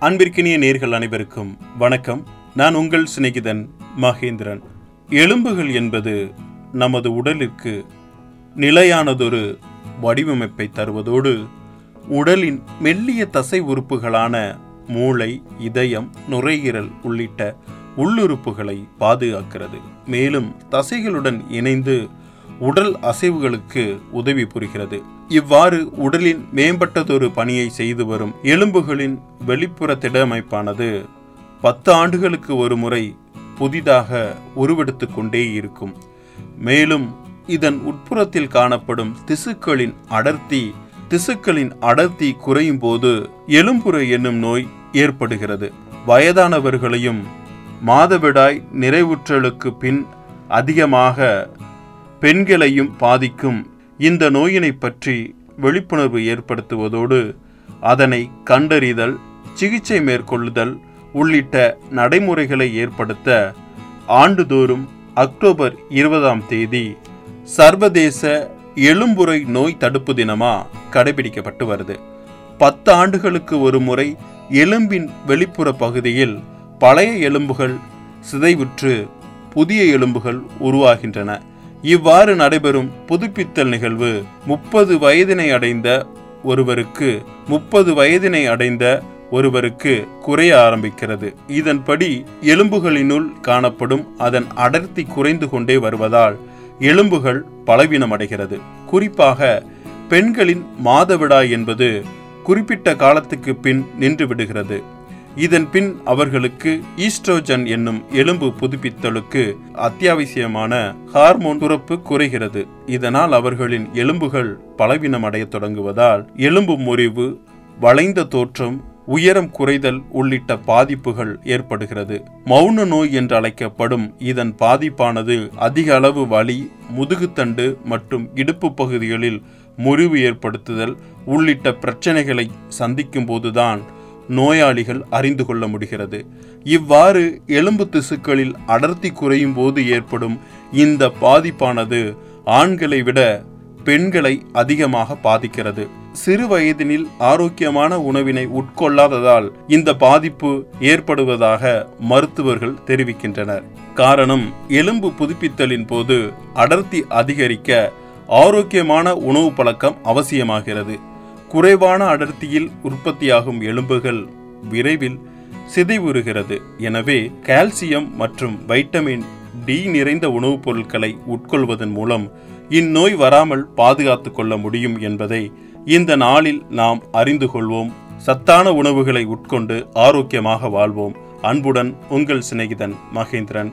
அன்பிற்கினிய நேர்கள் அனைவருக்கும் வணக்கம். நான் உங்கள் சிநேகிதன் மகேந்திரன். எலும்புகள் என்பது நமது உடலிற்கு நிலையானதொரு வடிவமைப்பை தருவதோடு உடலின் மெல்லிய தசை உறுப்புகளான மூளை இதயம் நுரையீரல் உள்ளிட்ட உள்ளுறுப்புகளை பாதுகாக்கிறது. மேலும் தசைகளுடன் இணைந்து உடல் அசைவுகளுக்கு உதவி புரிகிறது. இவ்வாறு உடலின் மேம்பட்டதொரு பணியை செய்து வரும் எலும்புகளின் வெளிப்புற திடமைப்பானது பத்து ஆண்டுகளுக்கு ஒரு முறை புதிதாக உருவெடுத்து கொண்டே இருக்கும். மேலும் இதன் உட்புறத்தில் காணப்படும் திசுக்களின் அடர்த்தி திசுக்களின் அடர்த்தி குறையும் போது எலும்புற என்னும் நோய் ஏற்படுகிறது. வயதானவர்களையும் மாதவிடாய் நிறைவுற்றலுக்கு பின் அதிகமாக பெண்களையும் பாதிக்கும். இந்த நோயினை பற்றி விழிப்புணர்வு ஏற்படுத்துவதோடு அதனை கண்டறிதல் சிகிச்சை மேற்கொள்ளுதல் உள்ளிட்ட நடைமுறைகளை ஏற்படுத்த ஆண்டுதோறும் அக்டோபர் இருபதாம் தேதி சர்வதேச எலும்புரை நோய் தடுப்பு தினமா கடைபிடிக்கப்பட்டு வருது. பத்து ஆண்டுகளுக்கு ஒரு முறை எலும்பின் வெளிப்புற பகுதியில் பழைய எலும்புகள் சிதைவுற்று புதிய எலும்புகள் உருவாகின்றன. இவ்வாறு நடைபெறும் புதுப்பித்தல் நிகழ்வு முப்பது வயதினை அடைந்த ஒருவருக்கு முப்பது வயதினை அடைந்த ஒருவருக்கு குறைய ஆரம்பிக்கிறது. இதன்படி எலும்புகளினுள் காணப்படும் அதன் அடர்த்தி குறைந்து கொண்டே வருவதால் எலும்புகள் பலவீனமடைகிறது. குறிப்பாக பெண்களின் மாதவிடாய் என்பது குறிப்பிட்ட காலத்துக்கு பின் நின்று விடுகிறது. இதன் பின் அவர்களுக்கு ஈஸ்ட்ரோஜன் என்னும் எலும்பு புதுப்பித்தலுக்கு அத்தியாவசியமான ஹார்மோன் சுரப்பு குறைகிறது. இதனால் அவர்களின் எலும்புகள் பலவீனமடைய தொடங்குவதால் எலும்பு முறிவு வளைந்த தோற்றம் உயரம் குறைதல் உள்ளிட்ட பாதிப்புகள் ஏற்படுகிறது. மௌன நோய் என்று அழைக்கப்படும் இதன் பாதிப்பானது அதிக அளவு வலி முதுகுத்தண்டு மற்றும் இடுப்பு பகுதிகளில் முறிவு ஏற்படுத்துதல் உள்ளிட்ட பிரச்சனைகளை சந்திக்கும் போதுதான் நோயாளிகள் அறிந்து கொள்ள முடிகிறது. இவ்வாறு எலும்பு திசுக்களில் அடர்த்தி குறையும் போது ஏற்படும் இந்த பாதிப்பானது ஆண்களை விட பெண்களை அதிகமாக பாதிக்கிறது. சிறு வயதினில் ஆரோக்கியமான உணவினை உட்கொள்ளாததால் இந்த பாதிப்பு ஏற்படுவதாக மருத்துவர்கள் தெரிவிக்கின்றனர். காரணம் எலும்பு புதுப்பித்தலின் போது அடர்த்தி அதிகரிக்க ஆரோக்கியமான உணவு பழக்கம் அவசியமாகிறது. குறைவான அடர்த்தியில் உற்பத்தியாகும் எலும்புகள் விரைவில் சிதைவுறுகிறது. எனவே கால்சியம் மற்றும் வைட்டமின் டி நிறைந்த உணவுப் பொருட்களை உட்கொள்வதன் மூலம் இந்நோய் வராமல் பாதுகாத்து கொள்ள முடியும் என்பதை இந்த நாளில் நாம் அறிந்து கொள்வோம். சத்தான உணவுகளை உட்கொண்டு ஆரோக்கியமாக வாழ்வோம். அன்புடன் உங்கள் சிநேகிதன் மகேந்திரன்.